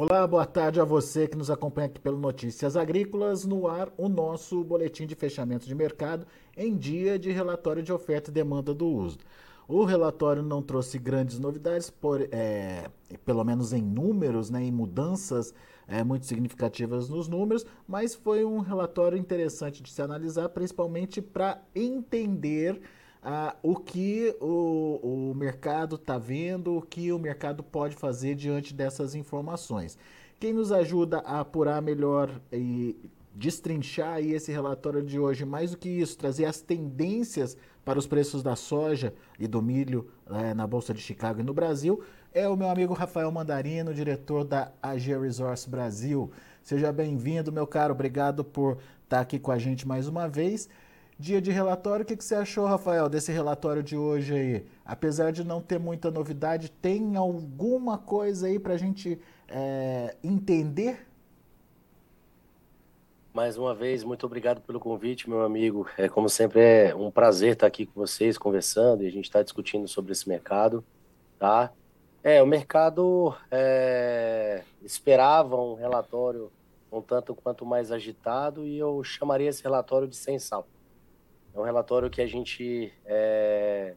Olá, boa tarde a você que nos acompanha aqui pelo Notícias Agrícolas, no ar o nosso boletim de fechamento de mercado em dia de relatório de oferta e demanda do uso. O relatório não trouxe grandes novidades, por, é, pelo menos em números, né, em mudanças é, muito significativas nos números, mas foi um relatório interessante de se analisar, principalmente para entender o que o, o mercado está vendo, o que o mercado pode fazer diante dessas informações. Quem nos ajuda a apurar melhor e destrinchar aí esse relatório de hoje, mais do que isso, trazer as tendências para os preços da soja e do milho é, na Bolsa de Chicago e no Brasil, é o meu amigo Rafael Mandarino, diretor da AG Resource Brasil. Seja bem-vindo, meu caro. Obrigado por estar aqui com a gente mais uma vez. Dia de relatório, o que, que você achou, Rafael, desse relatório de hoje aí? Apesar de não ter muita novidade, tem alguma coisa aí para a gente é, entender? Mais uma vez, muito obrigado pelo convite, meu amigo. É como sempre é um prazer estar aqui com vocês conversando e a gente está discutindo sobre esse mercado, tá? É, o mercado é, esperava um relatório um tanto quanto mais agitado e eu chamaria esse relatório de sem sal. É um relatório que a gente é,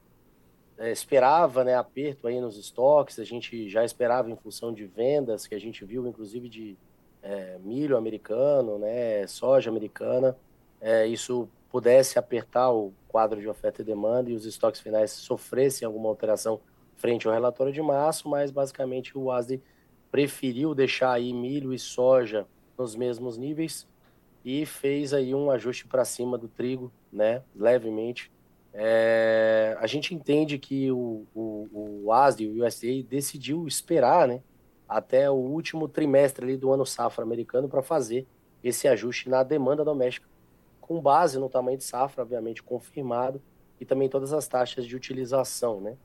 é, esperava, né, aperto aí nos estoques, a gente já esperava em função de vendas, que a gente viu inclusive de é, milho americano, né, soja americana, é, isso pudesse apertar o quadro de oferta e demanda e os estoques finais sofressem alguma alteração frente ao relatório de março, mas basicamente o ASDE preferiu deixar aí milho e soja nos mesmos níveis e fez aí um ajuste para cima do trigo, né, levemente. É, a gente entende que o, o, o o USDA, decidiu esperar, né, até o último trimestre ali do ano safra americano para fazer esse ajuste na demanda doméstica, com base no tamanho de safra, obviamente confirmado, e também todas as taxas de utilização, né.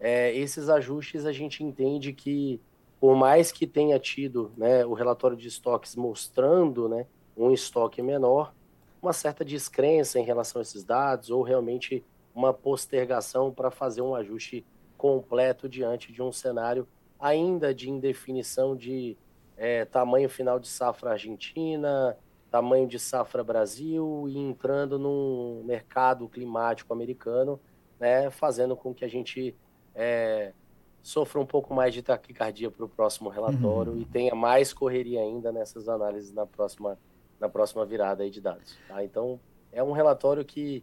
É, esses ajustes a gente entende que, por mais que tenha tido né, o relatório de estoques mostrando né, um estoque menor, uma certa descrença em relação a esses dados ou realmente uma postergação para fazer um ajuste completo diante de um cenário ainda de indefinição de é, tamanho final de safra Argentina, tamanho de safra Brasil e entrando num mercado climático americano, né, fazendo com que a gente é, sofra um pouco mais de taquicardia para o próximo relatório uhum. e tenha mais correria ainda nessas análises na próxima na próxima virada aí de dados. Tá? Então, é um relatório que,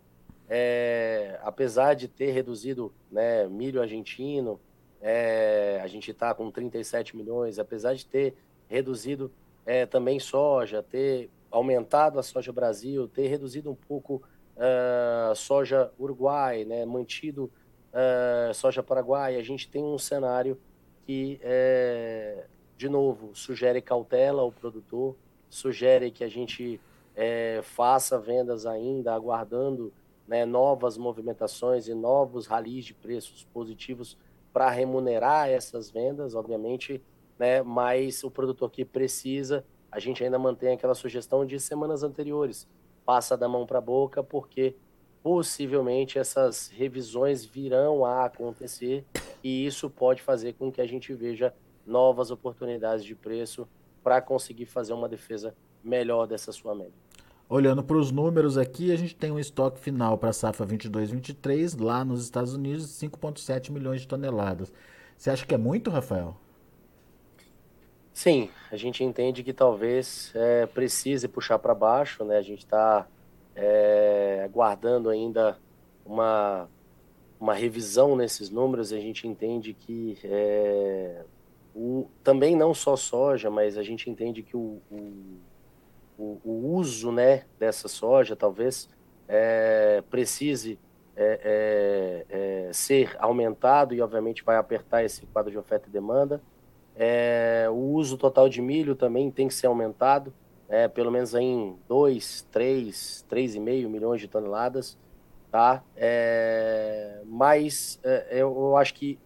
é, apesar de ter reduzido né, milho argentino, é, a gente está com 37 milhões, apesar de ter reduzido é, também soja, ter aumentado a soja Brasil, ter reduzido um pouco uh, soja Uruguai, né, mantido uh, soja Paraguai, a gente tem um cenário que, é, de novo, sugere cautela ao produtor, sugere que a gente é, faça vendas ainda, aguardando né, novas movimentações e novos ralis de preços positivos para remunerar essas vendas, obviamente, né, mas o produtor que precisa, a gente ainda mantém aquela sugestão de semanas anteriores, passa da mão para a boca, porque possivelmente essas revisões virão a acontecer e isso pode fazer com que a gente veja novas oportunidades de preço para conseguir fazer uma defesa melhor dessa sua média. Olhando para os números aqui, a gente tem um estoque final para a safra 22-23 lá nos Estados Unidos, 5,7 milhões de toneladas. Você acha que é muito, Rafael? Sim, a gente entende que talvez é, precise puxar para baixo, né? A gente está é, aguardando ainda uma, uma revisão nesses números. A gente entende que é, o, também não só soja, mas a gente entende que o, o, o uso né, dessa soja talvez é, precise é, é, é, ser aumentado e obviamente vai apertar esse quadro de oferta e demanda. É, o uso total de milho também tem que ser aumentado, é, pelo menos em 2, 3, 3,5 milhões de toneladas. Tá? mas eu acho que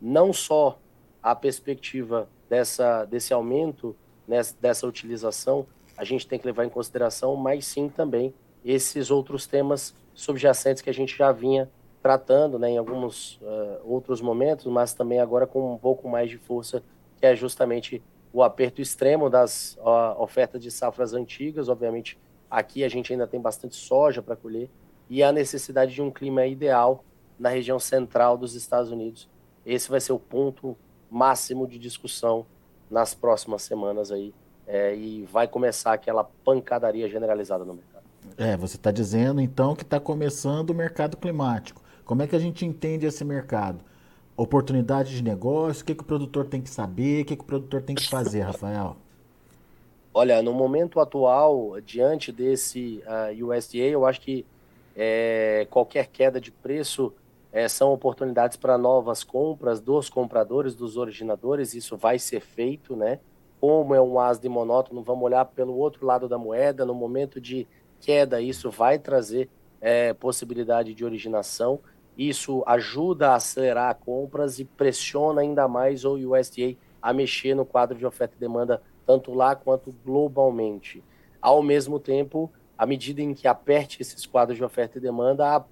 não só a perspectiva dessa, desse aumento, nessa, dessa utilização, a gente tem que levar em consideração, mas sim também esses outros temas subjacentes que a gente já vinha tratando né, em alguns uh, outros momentos, mas também agora com um pouco mais de força que é justamente o aperto extremo das uh, ofertas de safras antigas. Obviamente, aqui a gente ainda tem bastante soja para colher e a necessidade de um clima ideal na região central dos Estados Unidos. Esse vai ser o ponto máximo de discussão nas próximas semanas aí é, e vai começar aquela pancadaria generalizada no mercado. É, você está dizendo então que está começando o mercado climático. Como é que a gente entende esse mercado? Oportunidade de negócio, o que, que o produtor tem que saber, o que, que o produtor tem que fazer, Rafael? Olha, no momento atual, diante desse uh, USDA, eu acho que é, qualquer queda de preço é, são oportunidades para novas compras dos compradores, dos originadores, isso vai ser feito, né? Como é um ASD monótono, vamos olhar pelo outro lado da moeda, no momento de queda, isso vai trazer é, possibilidade de originação. Isso ajuda a acelerar compras e pressiona ainda mais o USDA a mexer no quadro de oferta e demanda, tanto lá quanto globalmente. Ao mesmo tempo, à medida em que aperte esses quadros de oferta e demanda, a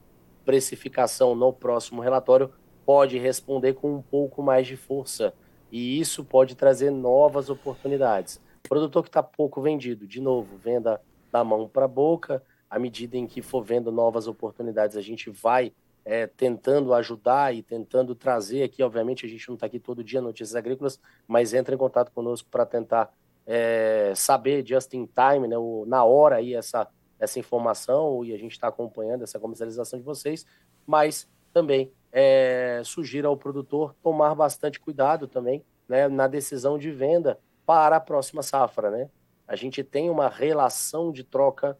precificação no próximo relatório pode responder com um pouco mais de força. E isso pode trazer novas oportunidades. Produtor que está pouco vendido, de novo, venda da mão para a boca. À medida em que for vendo novas oportunidades, a gente vai é, tentando ajudar e tentando trazer aqui. Obviamente, a gente não está aqui todo dia notícias agrícolas, mas entra em contato conosco para tentar é, saber just in time, né, na hora aí essa, essa informação e a gente está acompanhando essa comercialização de vocês, mas também é, sugiro ao produtor tomar bastante cuidado também né, na decisão de venda para a próxima safra, né? a gente tem uma relação de troca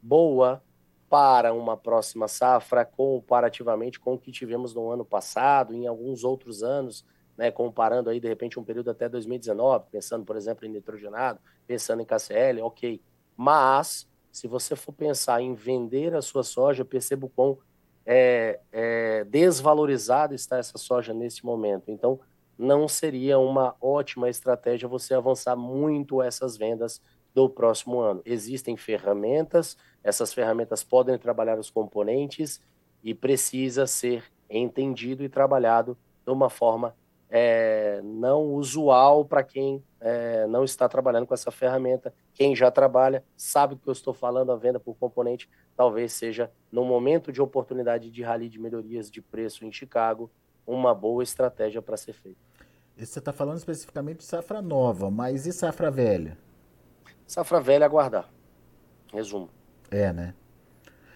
boa para uma próxima safra comparativamente com o que tivemos no ano passado, em alguns outros anos, né, comparando aí de repente um período até 2019, pensando, por exemplo, em nitrogenado, pensando em KCL, ok. Mas, se você for pensar em vender a sua soja, perceba o quão é, é, desvalorizada está essa soja nesse momento. Então, não seria uma ótima estratégia você avançar muito essas vendas do próximo ano. Existem ferramentas, essas ferramentas podem trabalhar os componentes e precisa ser entendido e trabalhado de uma forma é, não usual para quem é, não está trabalhando com essa ferramenta. Quem já trabalha sabe o que eu estou falando, a venda por componente talvez seja, no momento de oportunidade de rally de melhorias de preço em Chicago, uma boa estratégia para ser feita. Você está falando especificamente de safra nova, mas e safra velha? Safra velha aguardar. Resumo. É, né?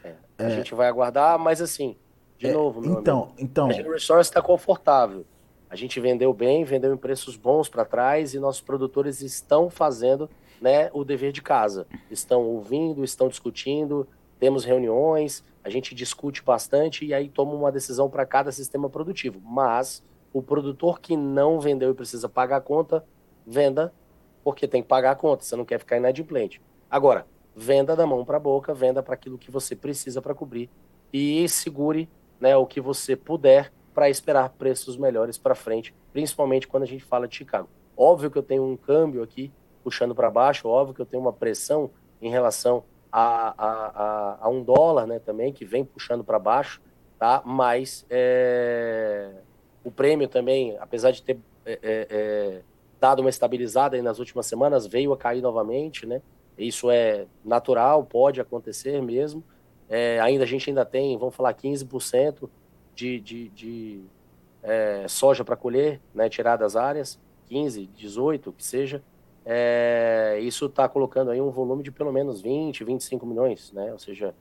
É. A é. gente vai aguardar, mas assim, de é, novo, meu então, amigo, então, a Resource está confortável. A gente vendeu bem, vendeu em preços bons para trás e nossos produtores estão fazendo né, o dever de casa. Estão ouvindo, estão discutindo, temos reuniões, a gente discute bastante e aí toma uma decisão para cada sistema produtivo. Mas o produtor que não vendeu e precisa pagar a conta, venda porque tem que pagar a conta, você não quer ficar inadimplente. Agora, venda da mão para a boca, venda para aquilo que você precisa para cobrir e segure né, o que você puder para esperar preços melhores para frente, principalmente quando a gente fala de Chicago. Óbvio que eu tenho um câmbio aqui puxando para baixo, óbvio que eu tenho uma pressão em relação a, a, a, a um dólar né, também, que vem puxando para baixo, tá? mas é, o prêmio também, apesar de ter é, é, é dado uma estabilizada aí nas últimas semanas, veio a cair novamente, né? Isso é natural, pode acontecer mesmo. É, ainda a gente ainda tem, vamos falar, 15% de, de, de é, soja para colher, né, tirar das áreas, 15, 18, que seja. É, isso está colocando aí um volume de pelo menos 20, 25 milhões, né? Ou seja,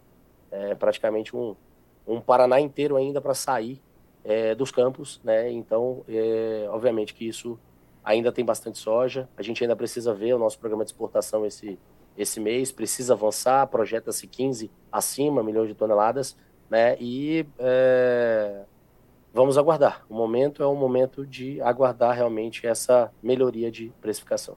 é praticamente um, um Paraná inteiro ainda para sair é, dos campos, né? Então, é, obviamente que isso ainda tem bastante soja. A gente ainda precisa ver o nosso programa de exportação esse, esse mês, precisa avançar, projeta-se 15 acima, milhões de toneladas, né? E é, vamos aguardar. O momento é um momento de aguardar realmente essa melhoria de precificação.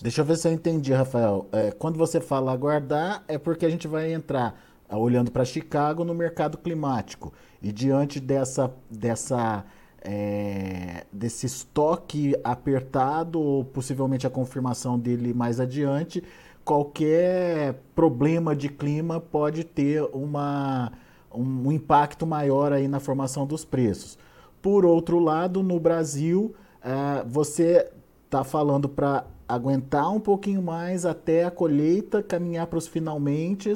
Deixa eu ver se eu entendi, Rafael. É, quando você fala aguardar, é porque a gente vai entrar olhando para Chicago no mercado climático. E diante dessa, dessa é, desse estoque apertado, ou possivelmente a confirmação dele mais adiante, qualquer problema de clima pode ter uma, um, um impacto maior aí na formação dos preços. Por outro lado, no Brasil, uh, você está falando para aguentar um pouquinho mais até a colheita caminhar para os finalmente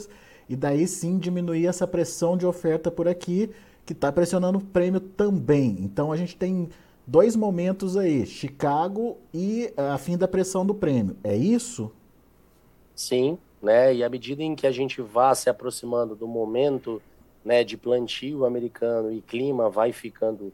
e daí sim diminuir essa pressão de oferta por aqui, que está pressionando o prêmio também. Então a gente tem dois momentos aí, Chicago e a fim da pressão do prêmio. É isso? Sim, né? E à medida em que a gente vá se aproximando do momento né, de plantio americano e clima vai ficando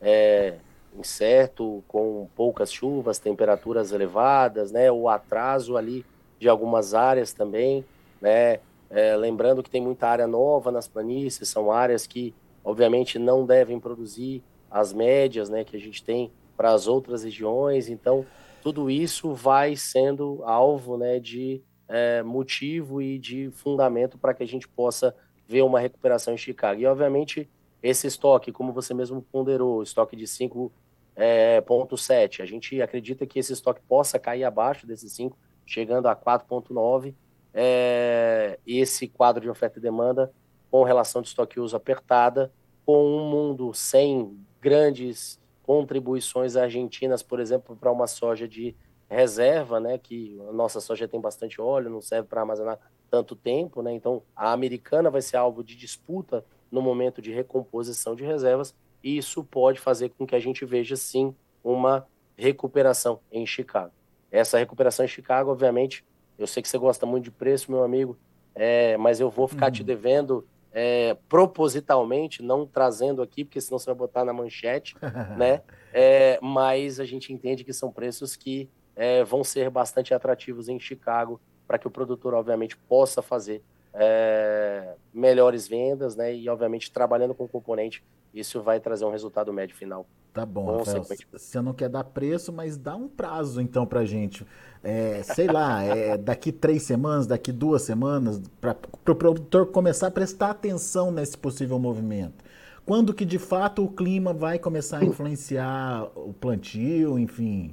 é, incerto, com poucas chuvas, temperaturas elevadas, né? O atraso ali de algumas áreas também, né? É, lembrando que tem muita área nova nas planícies, são áreas que, obviamente, não devem produzir as médias né, que a gente tem para as outras regiões. Então, tudo isso vai sendo alvo né, de é, motivo e de fundamento para que a gente possa ver uma recuperação em Chicago. E, obviamente, esse estoque, como você mesmo ponderou, estoque de 5,7, é, a gente acredita que esse estoque possa cair abaixo desses 5, chegando a 4,9 é, esse quadro de oferta e demanda com relação de estoque uso apertada, com um mundo sem grandes contribuições argentinas, por exemplo, para uma soja de reserva, né, que a nossa soja tem bastante óleo, não serve para armazenar tanto tempo, né? Então, a americana vai ser alvo de disputa no momento de recomposição de reservas, e isso pode fazer com que a gente veja sim uma recuperação em Chicago. Essa recuperação em Chicago, obviamente, eu sei que você gosta muito de preço, meu amigo, é, mas eu vou ficar uhum. te devendo é, propositalmente, não trazendo aqui, porque senão você vai botar na manchete, né? É, mas a gente entende que são preços que é, vão ser bastante atrativos em Chicago para que o produtor, obviamente, possa fazer é, melhores vendas, né? E, obviamente, trabalhando com componente, isso vai trazer um resultado médio final Tá bom, Rafael, você não quer dar preço, mas dá um prazo então pra gente. É, sei lá, é, daqui três semanas, daqui duas semanas, para o pro produtor começar a prestar atenção nesse possível movimento. Quando que de fato o clima vai começar a influenciar o plantio, enfim?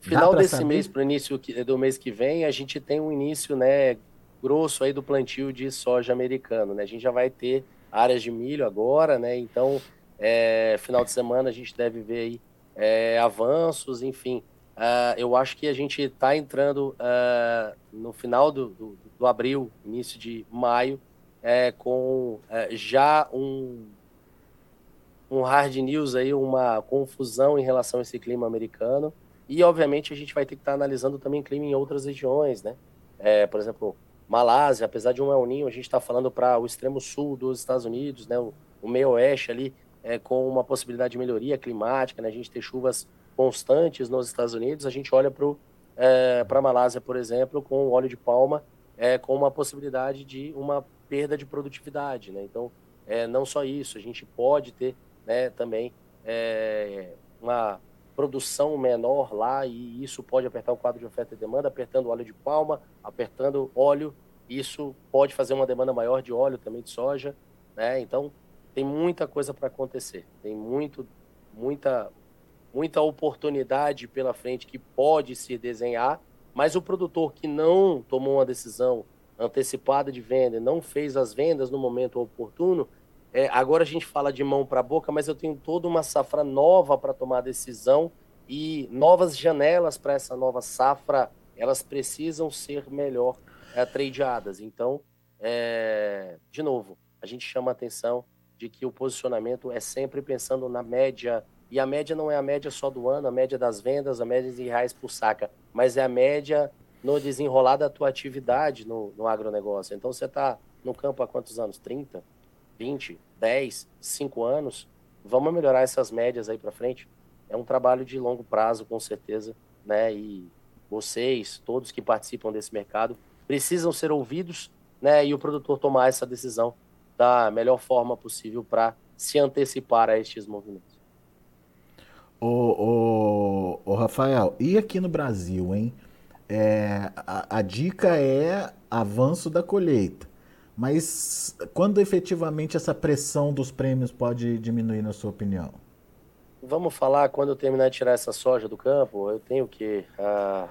Final desse saber? mês para o início do mês que vem, a gente tem um início, né, grosso aí do plantio de soja americano, né? A gente já vai ter áreas de milho agora, né? Então é, final de semana a gente deve ver aí é, avanços, enfim. Uh, eu acho que a gente está entrando uh, no final do, do, do, abril, início de maio, é, com é, já um, um hard news aí, uma confusão em relação a esse clima americano. E, obviamente, a gente vai ter que estar tá analisando também clima em outras regiões, né? É, por exemplo, Malásia, apesar de um El Ninho, a gente está falando para o extremo sul dos Estados Unidos, né? O, o meio oeste ali, é, com uma possibilidade de melhoria climática, né? a gente ter chuvas constantes nos Estados Unidos, a gente olha para é, a Malásia, por exemplo, com óleo de palma, é, com uma possibilidade de uma perda de produtividade. Né? Então, é, não só isso, a gente pode ter né, também é, uma produção menor lá e isso pode apertar o quadro de oferta e demanda, apertando óleo de palma, apertando óleo, isso pode fazer uma demanda maior de óleo também de soja, né? Então, tem muita coisa para acontecer, tem muito, muita, muita oportunidade pela frente que pode se desenhar, mas o produtor que não tomou uma decisão antecipada de venda, não fez as vendas no momento oportuno, é, agora a gente fala de mão para boca, mas eu tenho toda uma safra nova para tomar decisão e novas janelas para essa nova safra, elas precisam ser melhor é, tradeadas. Então, é, de novo, a gente chama atenção de que o posicionamento é sempre pensando na média, e a média não é a média só do ano, a média das vendas, a média de reais por saca, mas é a média no desenrolar da tua atividade no, no agronegócio. Então você está no campo há quantos anos? 30, 20, 10, 5 anos? Vamos melhorar essas médias aí para frente. É um trabalho de longo prazo, com certeza, né? E vocês, todos que participam desse mercado, precisam ser ouvidos, né? E o produtor tomar essa decisão da melhor forma possível para se antecipar a estes movimentos. Ô, ô, Rafael, e aqui no Brasil, hein? É, a, a dica é avanço da colheita. Mas quando efetivamente essa pressão dos prêmios pode diminuir, na sua opinião? Vamos falar quando eu terminar de tirar essa soja do campo. Eu tenho que ah,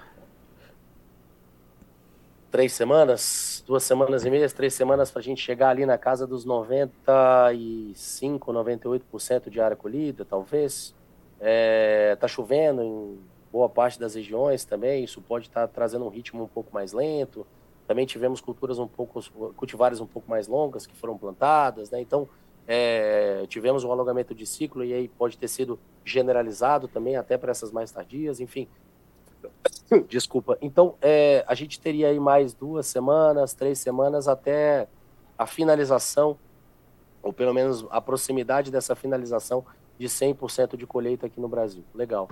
três semanas, duas semanas e meia, três semanas para a gente chegar ali na casa dos 95, 98% de área colhida, talvez. É, tá chovendo em boa parte das regiões também, isso pode estar tá trazendo um ritmo um pouco mais lento. Também tivemos culturas um pouco, cultivares um pouco mais longas que foram plantadas, né? Então, é, tivemos um alongamento de ciclo e aí pode ter sido generalizado também até para essas mais tardias, enfim. Desculpa. Então, é, a gente teria aí mais duas semanas, três semanas até a finalização, ou pelo menos a proximidade dessa finalização de 100% de colheita aqui no Brasil. Legal.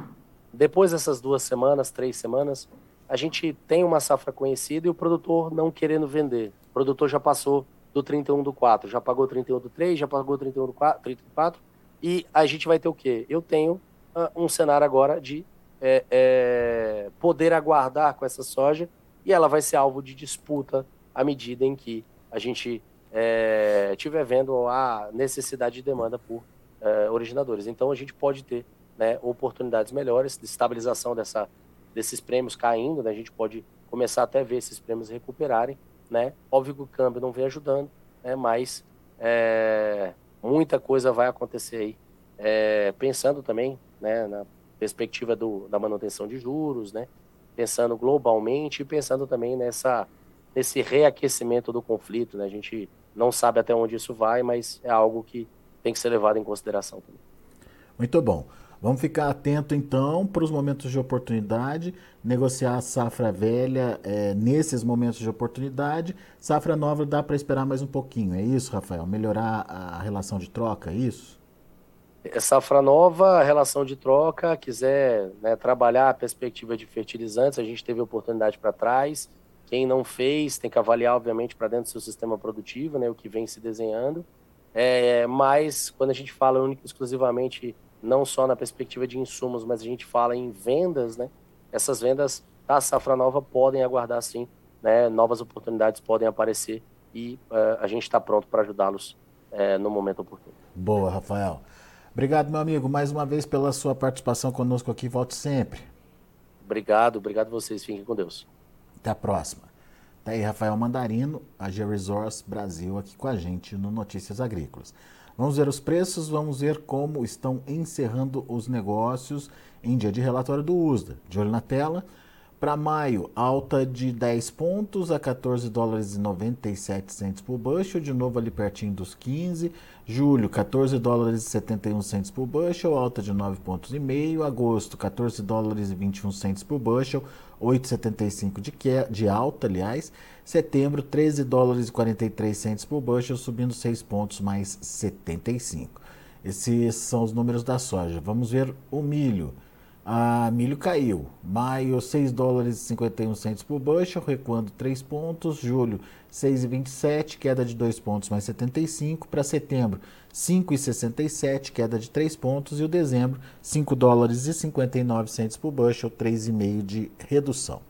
Depois dessas duas semanas, três semanas, a gente tem uma safra conhecida e o produtor não querendo vender. O produtor já passou do 31 do 4, já pagou 31 do 3, já pagou 31 do 4, 34, e a gente vai ter o quê? Eu tenho uh, um cenário agora de é, é, poder aguardar com essa soja e ela vai ser alvo de disputa à medida em que a gente é, estiver vendo a necessidade de demanda por é, originadores. Então a gente pode ter né, oportunidades melhores de estabilização dessa, desses prêmios caindo, né? a gente pode começar até ver esses prêmios recuperarem né? Óbvio que o câmbio não vem ajudando, né? Mas é, muita coisa vai acontecer aí. É, pensando também, né, na perspectiva do, da manutenção de juros, né? Pensando globalmente e pensando também nessa nesse reaquecimento do conflito, né? A gente não sabe até onde isso vai, mas é algo que tem que ser levado em consideração também. Muito bom. Vamos ficar atento então para os momentos de oportunidade, negociar a safra velha é, nesses momentos de oportunidade. Safra nova dá para esperar mais um pouquinho, é isso, Rafael? Melhorar a relação de troca, é isso? É, safra nova, relação de troca, quiser né, trabalhar a perspectiva de fertilizantes, a gente teve oportunidade para trás. Quem não fez tem que avaliar, obviamente, para dentro do seu sistema produtivo, né, o que vem se desenhando. É, mas quando a gente fala único exclusivamente não só na perspectiva de insumos, mas a gente fala em vendas, né? Essas vendas da safra nova podem aguardar sim, né? Novas oportunidades podem aparecer e uh, a gente está pronto para ajudá-los uh, no momento oportuno. Boa, Rafael. Obrigado, meu amigo, mais uma vez pela sua participação conosco aqui. Volte sempre. Obrigado, obrigado a vocês. Fiquem com Deus. Até a próxima. Tá aí Rafael Mandarino, a G-Resource Brasil, aqui com a gente no Notícias Agrícolas. Vamos ver os preços, vamos ver como estão encerrando os negócios em dia de relatório do USDA. De olho na tela. Para maio, alta de 10 pontos a 14 dólares e 97 por bushel, de novo ali pertinho dos 15. Julho, 14 dólares e 71 por bushel, alta de 9 pontos e meio. Agosto, 14 dólares e 21 por bushel, 8,75 de, de alta, aliás. Setembro, 13 dólares e 43 centes por bushel, subindo 6 pontos mais 75. Esses são os números da soja. Vamos ver o milho. A milho caiu. Maio, 6 dólares e 51 centes por bushel, recuando 3 pontos. Julho, 6,27, queda de 2 pontos mais 75. Para setembro, 5,67, queda de 3 pontos. E o dezembro, 5 dólares e 59 centes por bushel, 3,5 de redução.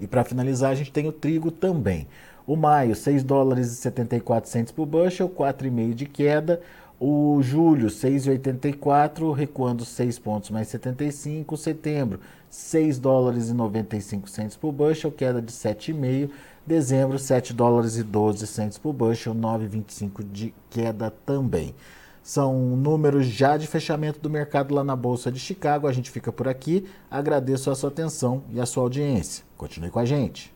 E para finalizar, a gente tem o trigo também. O maio, 6 dólares e 74 centes por bushel, 4,5 de queda. O julho, 6,84, recuando 6 pontos mais 75. Setembro, 6 dólares e 95 centes por bushel, queda de 7,5. Dezembro, 7 dólares e 12 centes por bushel, 9,25 de queda também. São números já de fechamento do mercado lá na Bolsa de Chicago. A gente fica por aqui. Agradeço a sua atenção e a sua audiência. Continue com a gente.